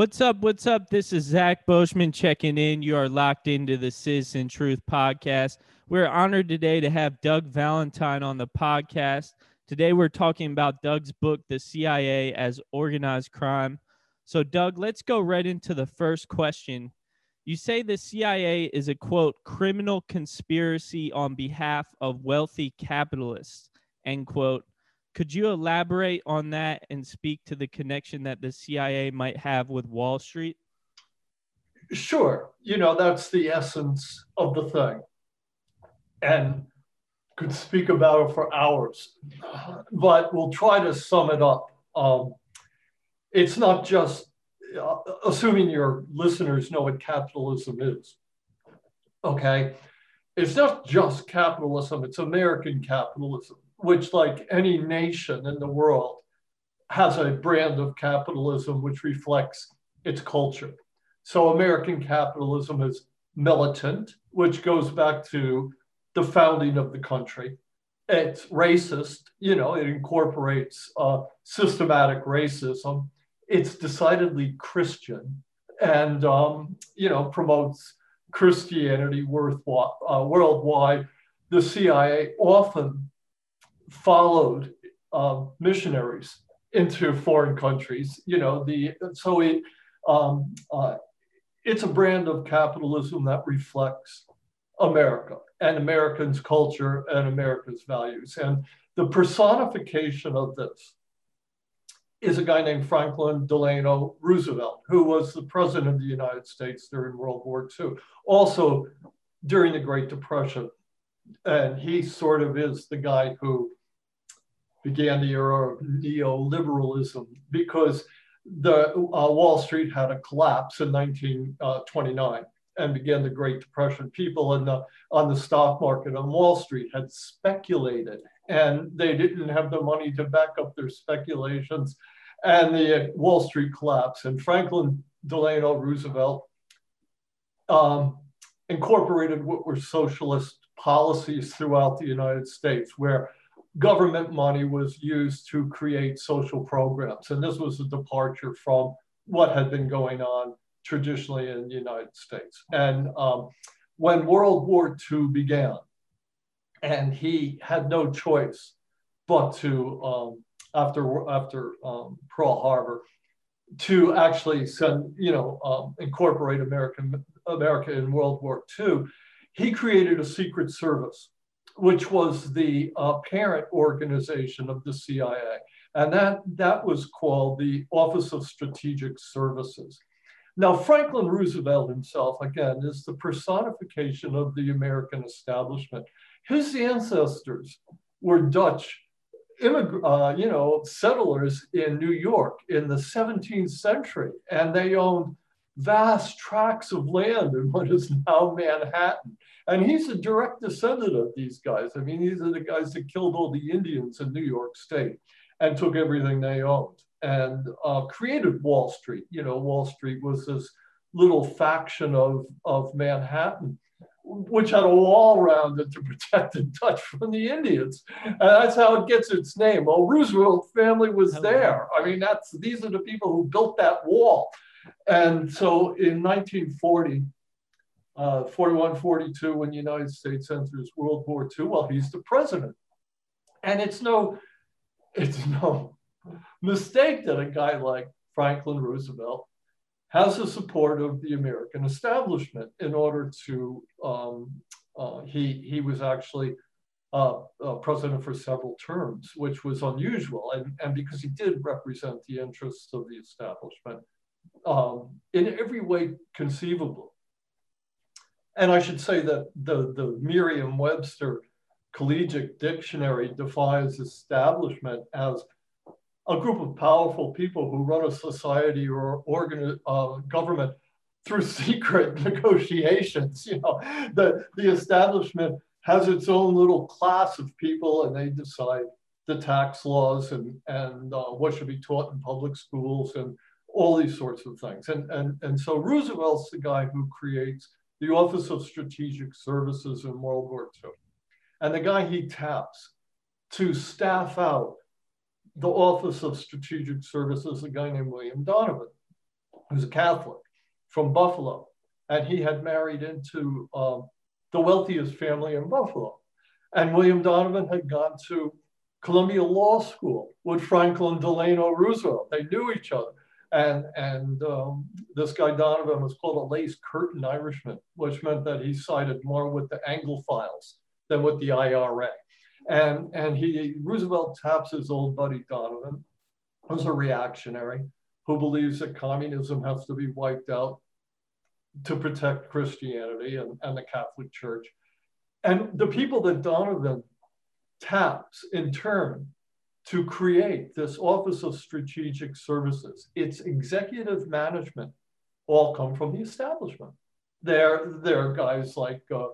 What's up? What's up? This is Zach Boschman checking in. You are locked into the Citizen Truth podcast. We're honored today to have Doug Valentine on the podcast. Today, we're talking about Doug's book, The CIA as Organized Crime. So, Doug, let's go right into the first question. You say the CIA is a quote, criminal conspiracy on behalf of wealthy capitalists, end quote. Could you elaborate on that and speak to the connection that the CIA might have with Wall Street? Sure. You know, that's the essence of the thing. And could speak about it for hours, but we'll try to sum it up. Um, it's not just, uh, assuming your listeners know what capitalism is, okay? It's not just capitalism, it's American capitalism which, like any nation in the world, has a brand of capitalism which reflects its culture. So American capitalism is militant, which goes back to the founding of the country. It's racist, you know, it incorporates uh, systematic racism. It's decidedly Christian and, um, you know, promotes Christianity uh, worldwide. The CIA often followed uh, missionaries into foreign countries. You know, the so it um, uh, it's a brand of capitalism that reflects America and Americans' culture and America's values. And the personification of this is a guy named Franklin Delano Roosevelt, who was the president of the United States during World War II, also during the Great Depression. And he sort of is the guy who began the era of neoliberalism because the uh, Wall Street had a collapse in 1929 and began the Great Depression. People in the, on the stock market on Wall Street had speculated and they didn't have the money to back up their speculations. And the uh, Wall Street collapse. And Franklin Delano Roosevelt um, incorporated what were socialist policies throughout the United States, where government money was used to create social programs. And this was a departure from what had been going on traditionally in the United States. And um, when World War II began, and he had no choice but to, um, after, after um, Pearl Harbor, to actually send, you know, um, incorporate American, America in World War II, he created a secret service which was the uh, parent organization of the CIA. And that, that was called the Office of Strategic Services. Now, Franklin Roosevelt himself, again, is the personification of the American establishment. His ancestors were Dutch immig- uh, you know, settlers in New York in the 17th century, and they owned vast tracts of land in what is now Manhattan. And he's a direct descendant of these guys. I mean, these are the guys that killed all the Indians in New York State and took everything they owned and uh, created Wall Street. You know, Wall Street was this little faction of, of Manhattan, which had a wall around it to protect the Dutch from the Indians. And that's how it gets its name. Well, Roosevelt family was there. I mean, that's these are the people who built that wall. And so in 1940, uh, 41, 42, when the United States enters World War II, well, he's the president. And it's no, it's no mistake that a guy like Franklin Roosevelt has the support of the American establishment in order to, um, uh, he, he was actually uh, uh, president for several terms, which was unusual. And, and because he did represent the interests of the establishment um, in every way conceivable. And I should say that the, the Merriam Webster collegiate dictionary defines establishment as a group of powerful people who run a society or uh, government through secret negotiations. You know, the, the establishment has its own little class of people and they decide the tax laws and, and uh, what should be taught in public schools and all these sorts of things. And, and, and so Roosevelt's the guy who creates the Office of Strategic Services in World War II. And the guy he taps to staff out the Office of Strategic Services, a guy named William Donovan. who's a Catholic from Buffalo, and he had married into um, the wealthiest family in Buffalo. And William Donovan had gone to Columbia Law School with Franklin Delano Roosevelt. They knew each other. And, and um, this guy Donovan was called a lace curtain Irishman, which meant that he sided more with the Anglophiles than with the IRA. And, and he Roosevelt taps his old buddy Donovan, who's a reactionary, who believes that communism has to be wiped out to protect Christianity and, and the Catholic Church. And the people that Donovan taps in turn to create this Office of Strategic Services, its executive management all come from the establishment. There, there are guys like uh,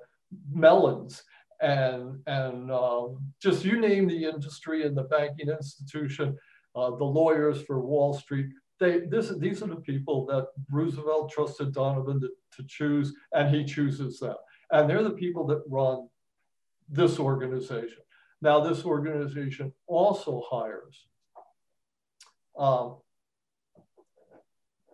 Mellons and, and uh, just you name the industry and the banking institution, uh, the lawyers for Wall Street. They, this, these are the people that Roosevelt trusted Donovan to, to choose, and he chooses them. And they're the people that run this organization. Now, this organization also hires um,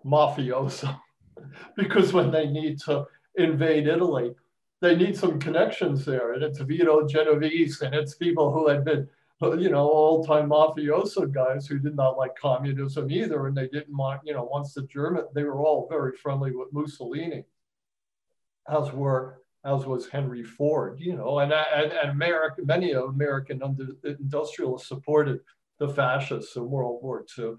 mafioso because when they need to invade Italy, they need some connections there. And it's Vito Genovese and it's people who had been, you know, old time mafioso guys who did not like communism either. And they didn't want, you know, once the German, they were all very friendly with Mussolini, as were as was Henry Ford, you know, and, and, and America, many of American industrialists supported the fascists in World War II.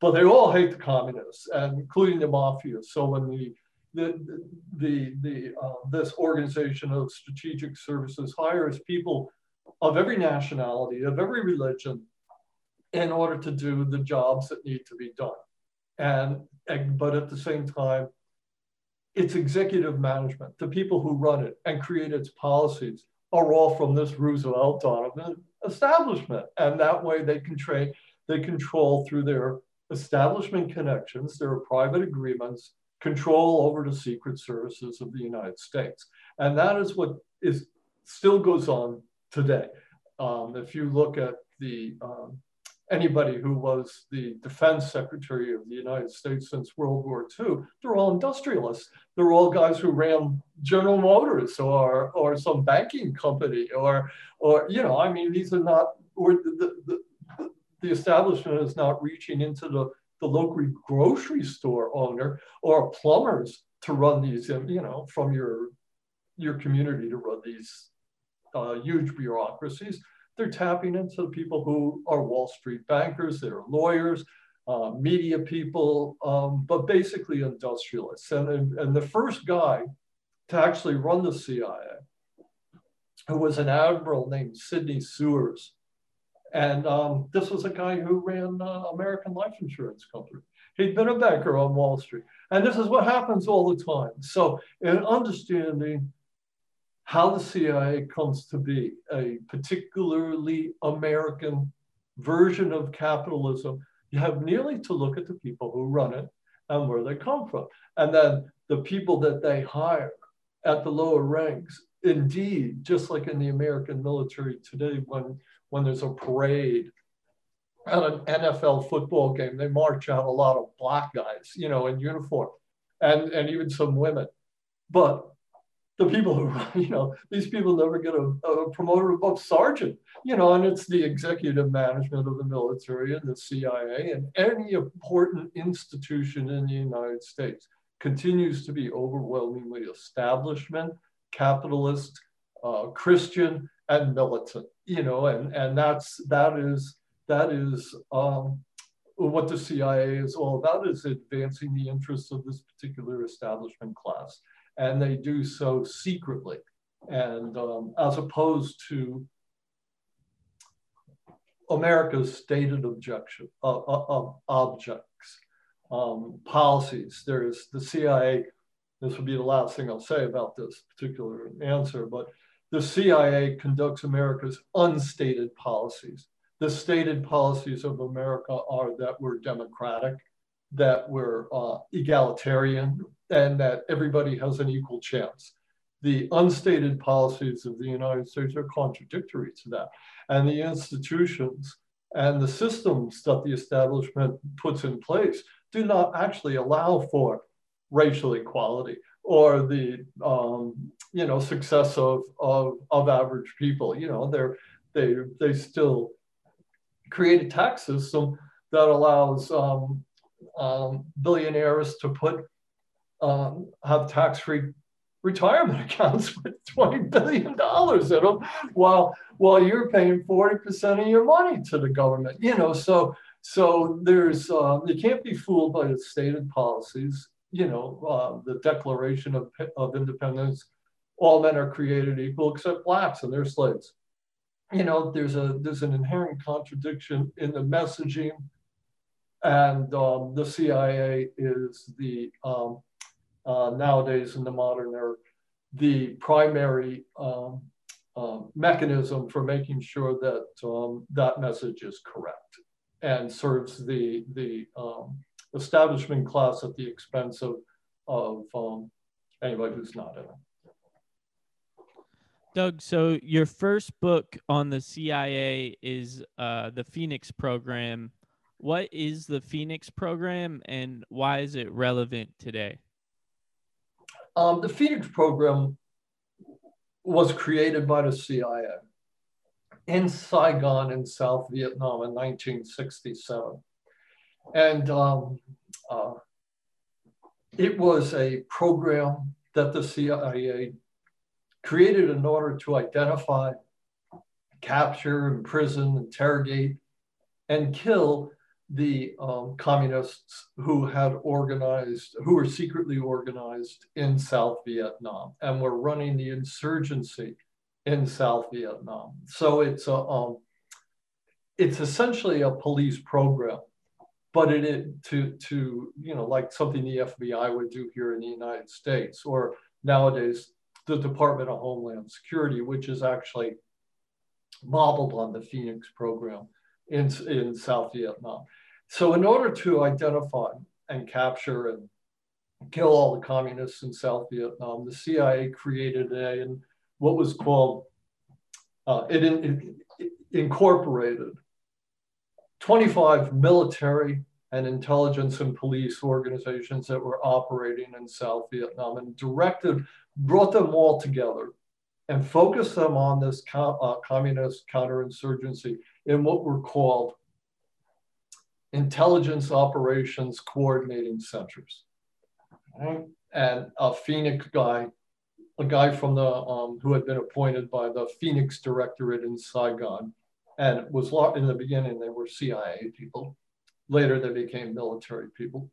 But they all hate the communists, and including the mafia. So when the the the, the uh, this organization of strategic services hires people of every nationality, of every religion, in order to do the jobs that need to be done, and, and but at the same time its executive management, the people who run it and create its policies are all from this Roosevelt Donovan establishment. And that way they can they control through their establishment connections, their private agreements, control over the secret services of the United States. And that is what is still goes on today. Um, if you look at the um, anybody who was the defense secretary of the United States since World War II, they're all industrialists. They're all guys who ran General Motors or, or some banking company or, or, you know, I mean, these are not, or the, the, the, establishment is not reaching into the, the local grocery store owner or plumbers to run these, you know, from your, your community to run these uh, huge bureaucracies they're tapping into the people who are Wall Street bankers, they're lawyers, uh, media people, um, but basically industrialists. And, and, and the first guy to actually run the CIA, who was an admiral named Sidney Souers. And um, this was a guy who ran uh, American Life Insurance Company. He'd been a banker on Wall Street. And this is what happens all the time. So, in understanding how the CIA comes to be a particularly American version of capitalism, you have nearly to look at the people who run it and where they come from. And then the people that they hire at the lower ranks, indeed, just like in the American military today, when, when there's a parade at an NFL football game, they march out a lot of black guys, you know, in uniform and, and even some women. But the people who, you know, these people never get a, a above sergeant, you know, and it's the executive management of the military and the CIA and any important institution in the United States continues to be overwhelmingly establishment, capitalist, uh, Christian, and militant, you know, and, and that's, that is, that is um, what the CIA is all about is advancing the interests of this particular establishment class and they do so secretly. And um, as opposed to America's stated objection, uh, uh, objects, um, policies. There's the CIA. This will be the last thing I'll say about this particular answer, but the CIA conducts America's unstated policies. The stated policies of America are that we're democratic, that we're uh, egalitarian, and that everybody has an equal chance. The unstated policies of the United States are contradictory to that. And the institutions and the systems that the establishment puts in place do not actually allow for racial equality or the um, you know success of, of of average people. You know, they're they they still create a tax system that allows um, um, billionaires to put um, have tax-free retirement accounts with $20 billion in them while while you're paying 40% of your money to the government you know? So so there's uh, you can't be fooled by the stated policies you know uh, the declaration of, of independence all men are created equal except blacks and they're slaves. You know there's a there's an inherent contradiction in the messaging and um, the cia is the um, uh, nowadays in the modern era, the primary um, uh, mechanism for making sure that um, that message is correct and serves the, the um, establishment class at the expense of, of um, anybody who's not in it. Doug, so your first book on the CIA is uh, the Phoenix program. What is the Phoenix program and why is it relevant today? Um, the Phoenix program was created by the CIA in Saigon in South Vietnam in 1967. And um, uh, it was a program that the CIA created in order to identify, capture, imprison, interrogate, and kill the um, communists who had organized, who were secretly organized in South Vietnam and were running the insurgency in South Vietnam. So it's a, um, it's essentially a police program, but it, it to to you know like something the FBI would do here in the United States or nowadays the Department of Homeland Security, which is actually modeled on the Phoenix program in, in South Vietnam. So in order to identify and capture and kill all the communists in South Vietnam, the CIA created a, and what was called, uh, it, it, it incorporated 25 military and intelligence and police organizations that were operating in South Vietnam and directed, brought them all together and focused them on this co uh, communist counterinsurgency in what were called intelligence operations coordinating centers. And a Phoenix guy, a guy from the um, who had been appointed by the Phoenix Directorate in Saigon, and was in the beginning they were CIA people. Later they became military people.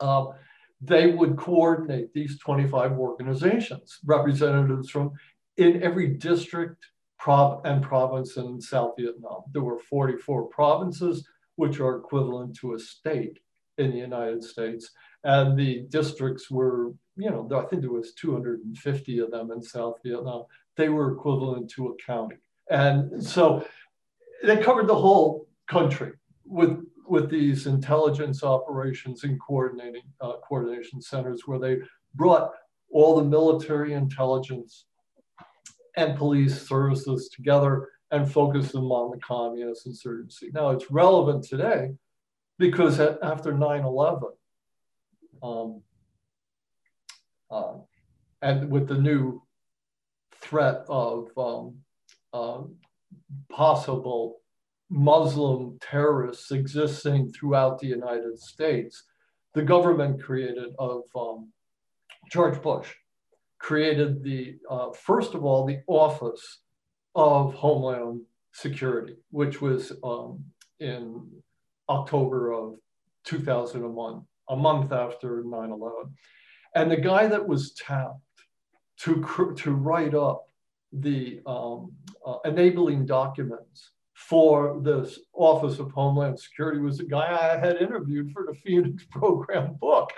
Um, they would coordinate these 25 organizations, representatives from in every district prov- and province in South Vietnam. There were 44 provinces, which are equivalent to a state in the United States. And the districts were, you know, I think there was 250 of them in South Vietnam. They were equivalent to a county. And so they covered the whole country with, with these intelligence operations and coordinating uh, coordination centers where they brought all the military intelligence and police services together and focus them on the communist insurgency. Now it's relevant today because after 9-11, um, uh, and with the new threat of um, uh, possible Muslim terrorists existing throughout the United States, the government created of um, George Bush created the, uh, first of all, the Office of Homeland Security, which was um, in October of 2001, a month after 9 11. And the guy that was tapped to, to write up the um, uh, enabling documents for this Office of Homeland Security was the guy I had interviewed for the Phoenix program book,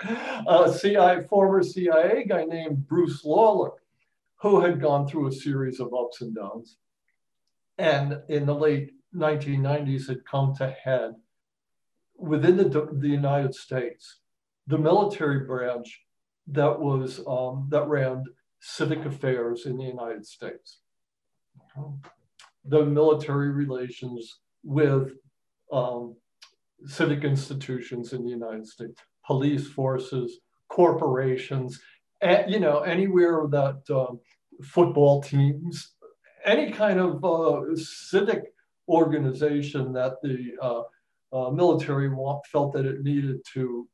a CIA, former CIA guy named Bruce Lawlor, who had gone through a series of ups and downs and in the late 1990s had come to head within the, the United States, the military branch that was um, that ran civic affairs in the United States. The military relations with um, civic institutions in the United States, police forces, corporations, and, you know, anywhere that um, football teams, any kind of uh, civic organization that the uh, uh, military want, felt that it needed to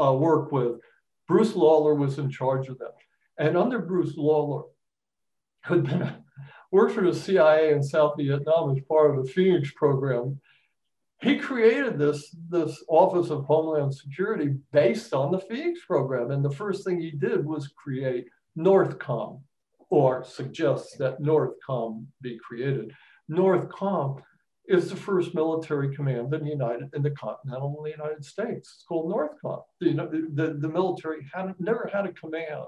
uh, work with. Bruce Lawlor was in charge of them. And under Bruce Lawlor, who had been worked for the CIA in South Vietnam as part of the Phoenix program, he created this, this Office of Homeland Security based on the Phoenix program. And the first thing he did was create NORTHCOM, or suggest that NORTHCOM be created. NORTHCOM is the first military command in the United in the continental in the United States. It's called NORTHCOM. The, the, the military had never had a command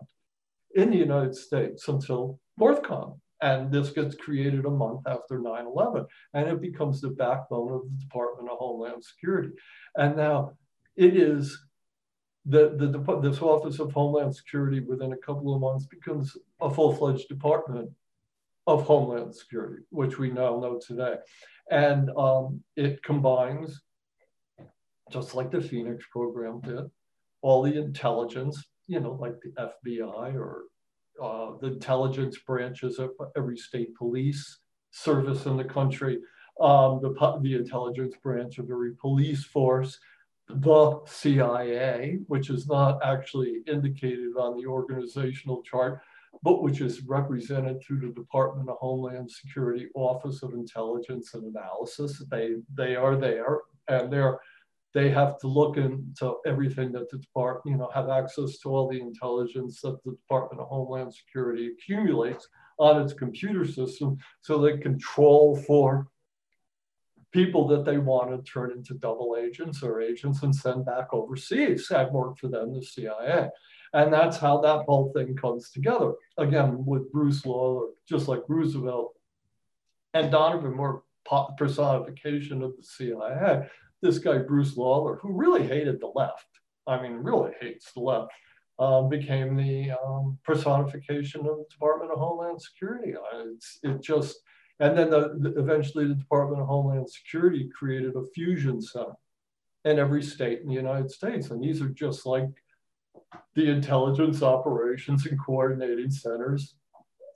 in the United States until NORTHCOM. And this gets created a month after 9 11. And it becomes the backbone of the Department of Homeland Security. And now it is the, the, this Office of Homeland Security within a couple of months becomes a full fledged department of Homeland Security, which we now know today. And um, it combines, just like the Phoenix program did, all the intelligence, you know, like the FBI or uh, the intelligence branches of every state police service in the country, um, the, the intelligence branch of every police force, the CIA, which is not actually indicated on the organizational chart, but which is represented through the Department of Homeland Security Office of Intelligence and Analysis. They, they are there and they're they have to look into everything that the department, you know, have access to all the intelligence that the Department of Homeland Security accumulates on its computer system so they control for people that they want to turn into double agents or agents and send back overseas. I've worked for them, the CIA. And that's how that whole thing comes together. Again, with Bruce Lawlor, just like Roosevelt and Donovan were personification of the CIA this guy, Bruce Lawlor, who really hated the left, I mean, really hates the left, um, became the um, personification of the Department of Homeland Security. Uh, it's, it just, and then the, the, eventually the Department of Homeland Security created a fusion center in every state in the United States. And these are just like the intelligence operations and coordinating centers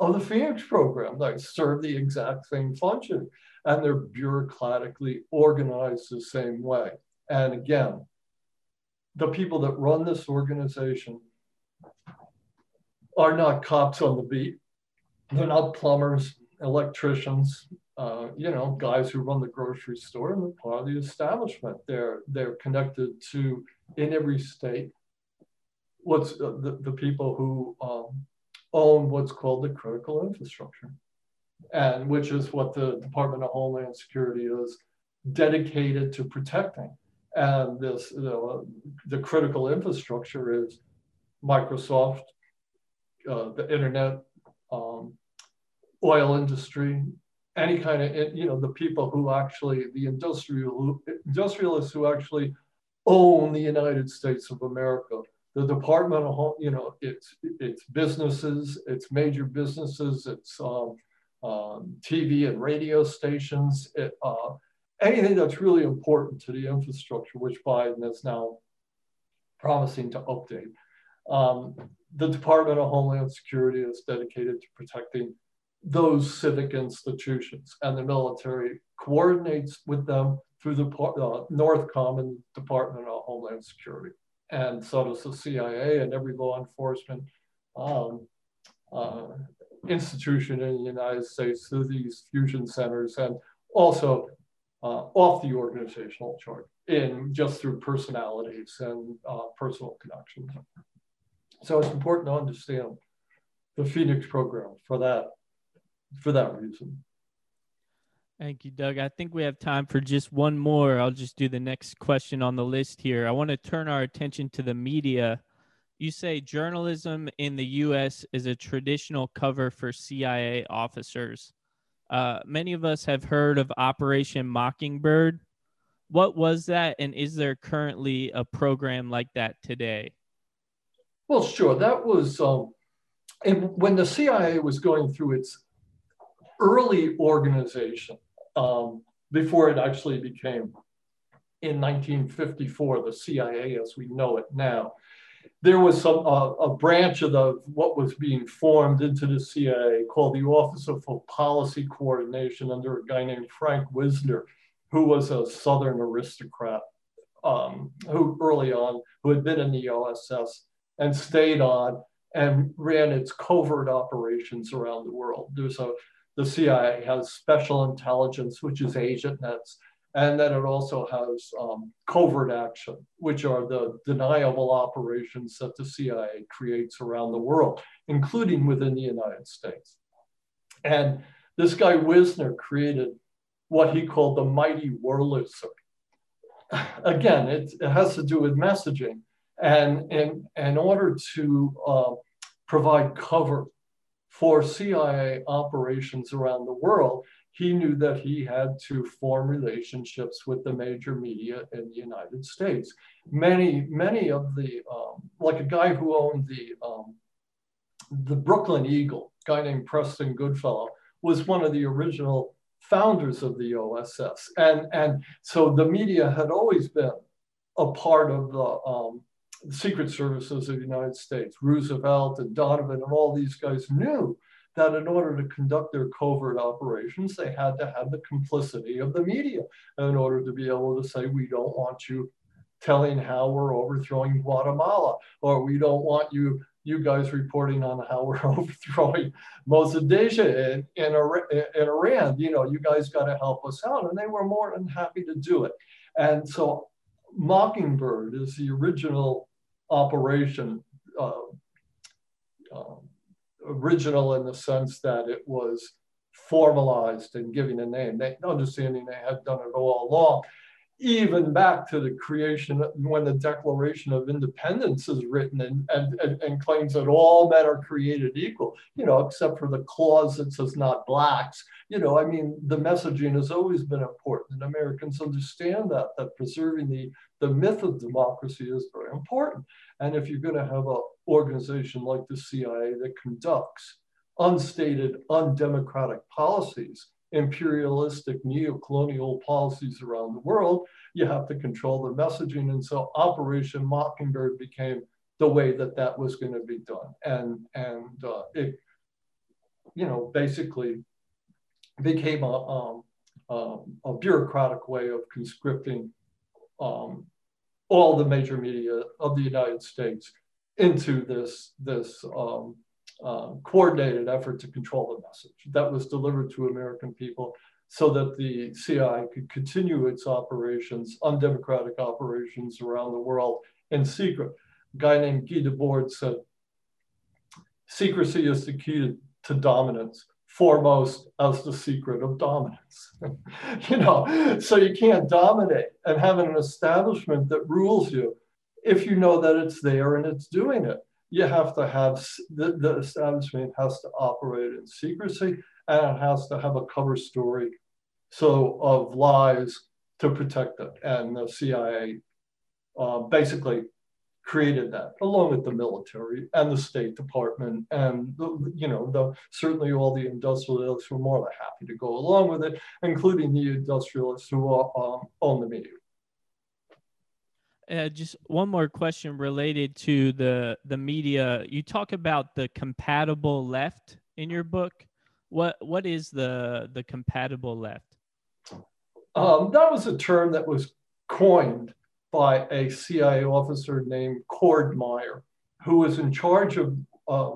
of the Phoenix program that serve the exact same function and they're bureaucratically organized the same way. And again, the people that run this organization are not cops on the beat. They're not plumbers, electricians, uh, you know, guys who run the grocery store and part of the establishment. They're they're connected to in every state. What's uh, the, the people who um, own what's called the critical infrastructure and which is what the Department of Homeland Security is dedicated to protecting. And this, you know, the critical infrastructure is Microsoft, uh, the internet, um, oil industry, any kind of, you know, the people who actually, the industrial, industrialists who actually own the United States of America. The Department of Home, you know, it's, it's businesses, it's major businesses, it's um, um, TV and radio stations, it, uh, anything that's really important to the infrastructure, which Biden is now promising to update. Um, the Department of Homeland Security is dedicated to protecting those civic institutions, and the military coordinates with them through the uh, NORTHCOM and Department of Homeland Security. And so does the CIA and every law enforcement um, uh, institution in the United States through these fusion centers and also uh, off the organizational chart in just through personalities and uh, personal connections. So it's important to understand the Phoenix program for that, for that reason. Thank you, Doug. I think we have time for just one more. I'll just do the next question on the list here. I want to turn our attention to the media you say journalism in the U.S. is a traditional cover for CIA officers. Uh, many of us have heard of Operation Mockingbird. What was that, and is there currently a program like that today? Well, sure. That was um, and when the CIA was going through its early organization um, before it actually became in 1954, the CIA as we know it now. There was some a branch of the what was being formed into the CIA called the Office of Policy Coordination under a guy named Frank Wisner, who was a Southern aristocrat um, who early on who had been in the OSS and stayed on and ran its covert operations around the world. There's a the CIA has special intelligence, which is agent nets, and then it also has um, covert action, which are the deniable operations that the CIA creates around the world, including within the United States. And this guy Wisner created what he called the mighty Wurlitzer. Again, it, it has to do with messaging. And in, in order to uh, provide cover for CIA operations around the world, he knew that he had to form relationships with the major media in the United States. Many, many of the, um, like a guy who owned the, um, the Brooklyn Eagle, guy named Preston Goodfellow, was one of the original founders of the OSS. And, and so the media had always been a part of the um, secret services of the United States. Roosevelt and Donovan and all these guys knew that in order to conduct their covert operations, they had to have the complicity of the media in order to be able to say, we don't want you telling how we're overthrowing Guatemala, or we don't want you you guys reporting on how we're overthrowing Mossadegh in, in, in Iran. You know, you guys got to help us out. And they were more than happy to do it. And so Mockingbird is the original operation, uh, uh, original in the sense that it was formalized and giving a name, they, understanding they had done it all along even back to the creation when the Declaration of Independence is written and, and, and, claims that all men are created equal, you know, except for the clause that says not blacks. You know, I mean, the messaging has always been important, and Americans understand that, that preserving the, the myth of democracy is very important. And if you're going to have an organization like the CIA that conducts unstated, undemocratic policies, imperialistic neo-colonial policies around the world, you have to control the messaging. And so Operation Mockingbird became the way that that was going to be done. And, and uh, it, you know, basically became a, um, um, a bureaucratic way of conscripting um, all the major media of the United States into this, this um, coordinated effort to control the message that was delivered to American people so that the CIA could continue its operations, undemocratic operations around the world in secret. A guy named Guy Debord said, secrecy is the key to, to dominance foremost as the secret of dominance. you know, so you can't dominate and have an establishment that rules you if you know that it's there and it's doing it you have to have the, the establishment has to operate in secrecy and it has to have a cover story so of lies to protect it and the cia uh, basically created that along with the military and the state department and the, you know the certainly all the industrialists were more than happy to go along with it including the industrialists who uh, own the media uh, just one more question related to the the media. You talk about the compatible left in your book. What what is the the compatible left? Um, that was a term that was coined by a CIA officer named Cord Meyer, who was in charge of, uh,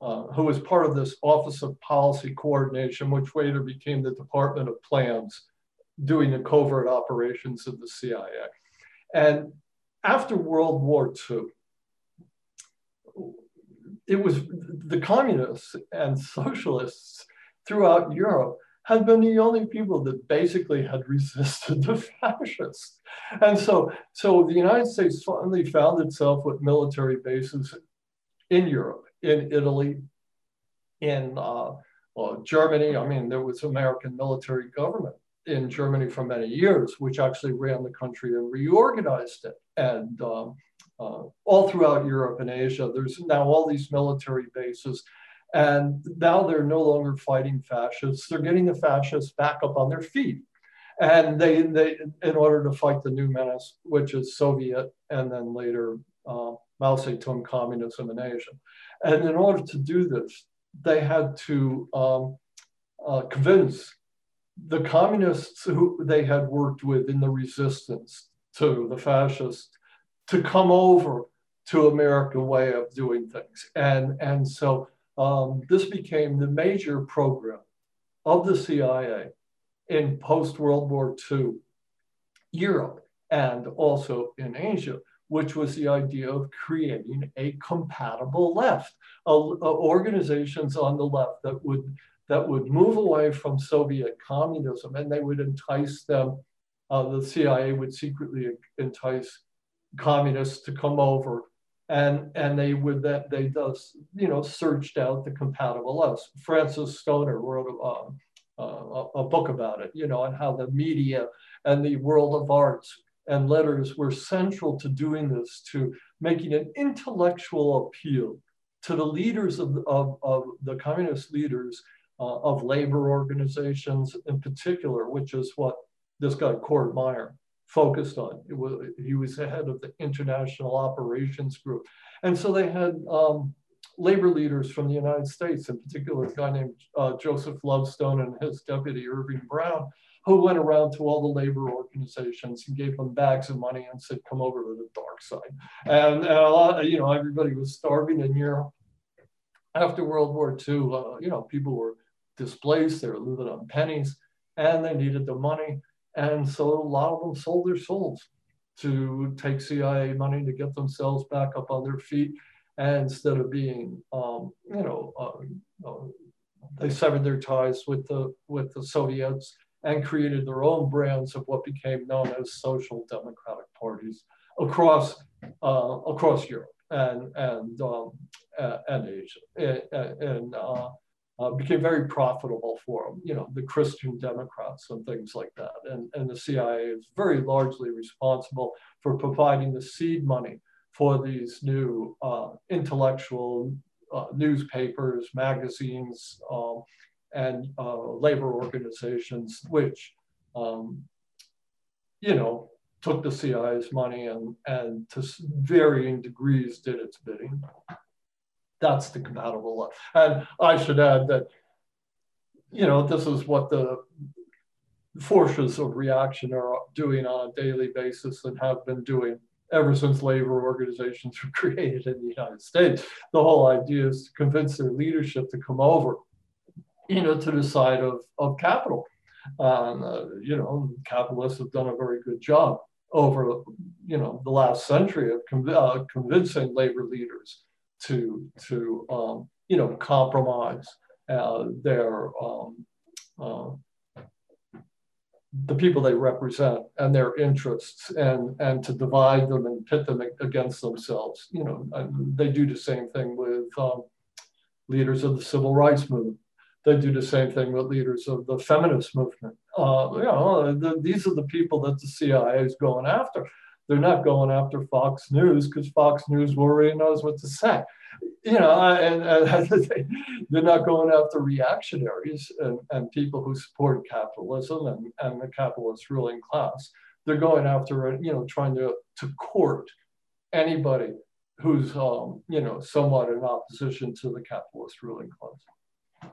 uh, who was part of this Office of Policy Coordination, which later became the Department of Plans, doing the covert operations of the CIA. And after World War II, it was the communists and socialists throughout Europe had been the only people that basically had resisted the fascists. And so, so the United States finally found itself with military bases in Europe, in Italy, in uh, well, Germany. I mean, there was American military government in Germany for many years, which actually ran the country and reorganized it. And um, uh, all throughout Europe and Asia, there's now all these military bases. And now they're no longer fighting fascists. They're getting the fascists back up on their feet. And they, they, in order to fight the new menace, which is Soviet and then later uh, Mao Zedong communism in Asia. And in order to do this, they had to um, uh, convince the communists who they had worked with in the resistance to the fascists to come over to American way of doing things. And, and so um, this became the major program of the CIA in post World War II Europe and also in Asia, which was the idea of creating a compatible left, uh, organizations on the left that would that would move away from Soviet communism, and they would entice them. Uh, the CIA would secretly entice communists to come over and and they would that they thus you know searched out the compatible us. Frances Stonor wrote a, uh, a, a book about it, you know, and how the media and the world of arts and letters were central to doing this, to making an intellectual appeal to the leaders of, of, of the communist leaders uh, of labor organizations in particular, which is what this guy Cord Meyer focused on. Was, he was the head of the International Operations Group. And so they had um, labor leaders from the United States, in particular, a guy named uh, Joseph Lovestone and his deputy Irving Brown, who went around to all the labor organizations and gave them bags of money and said, come over to the dark side. And, and a lot, you know, everybody was starving in Europe. After World War II, uh, you know, people were displaced, they were living on pennies, and they needed the money. And so a lot of them sold their souls to take CIA money to get themselves back up on their feet. And instead of being, um, you know, uh, uh, they severed their ties with the with the Soviets and created their own brands of what became known as social democratic parties across uh, across Europe and and um, and Asia and, and uh, uh, became very profitable for them, you know, the Christian Democrats and things like that. And, and the CIA is very largely responsible for providing the seed money for these new uh, intellectual uh, newspapers, magazines, um, and uh, labor organizations, which, um, you know, took the CIA's money and, and to varying degrees did its bidding. That's the compatible law. And I should add that, you know, this is what the forces of reaction are doing on a daily basis and have been doing ever since labor organizations were created in the United States. The whole idea is to convince their leadership to come over, you know, to the side of, of capital. Um, uh, you know, capitalists have done a very good job over, you know, the last century of con- uh, convincing labor leaders to to um, you know compromise uh, their um, uh, the people they represent and their interests and and to divide them and pit them against themselves. You know they do the same thing with um, leaders of the civil rights movement. They do the same thing with leaders of the feminist movement. Uh, you know the, these are the people that the cia is going after they're not going after Fox News because Fox News already knows what to say. You know, and, and they're not going after reactionaries and, and people who support capitalism and, and the capitalist ruling class. They're going after, you know, trying to, to court anybody who's, um, you know, somewhat in opposition to the capitalist ruling class.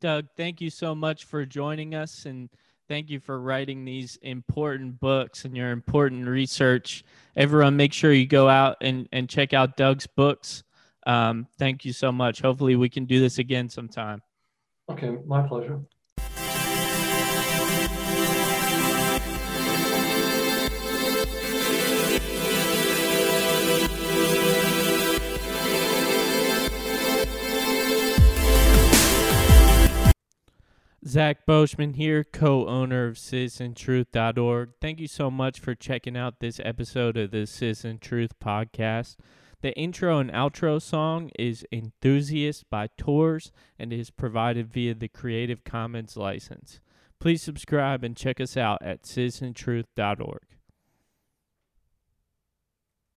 Doug, thank you so much for joining us and Thank you for writing these important books and your important research. Everyone, make sure you go out and, and check out Doug's books. Um, thank you so much. Hopefully, we can do this again sometime. Okay, my pleasure. Zach Boschman here, co owner of CitizenTruth.org. Thank you so much for checking out this episode of the Citizen Truth podcast. The intro and outro song is Enthusiast by Tours and is provided via the Creative Commons license. Please subscribe and check us out at CitizenTruth.org.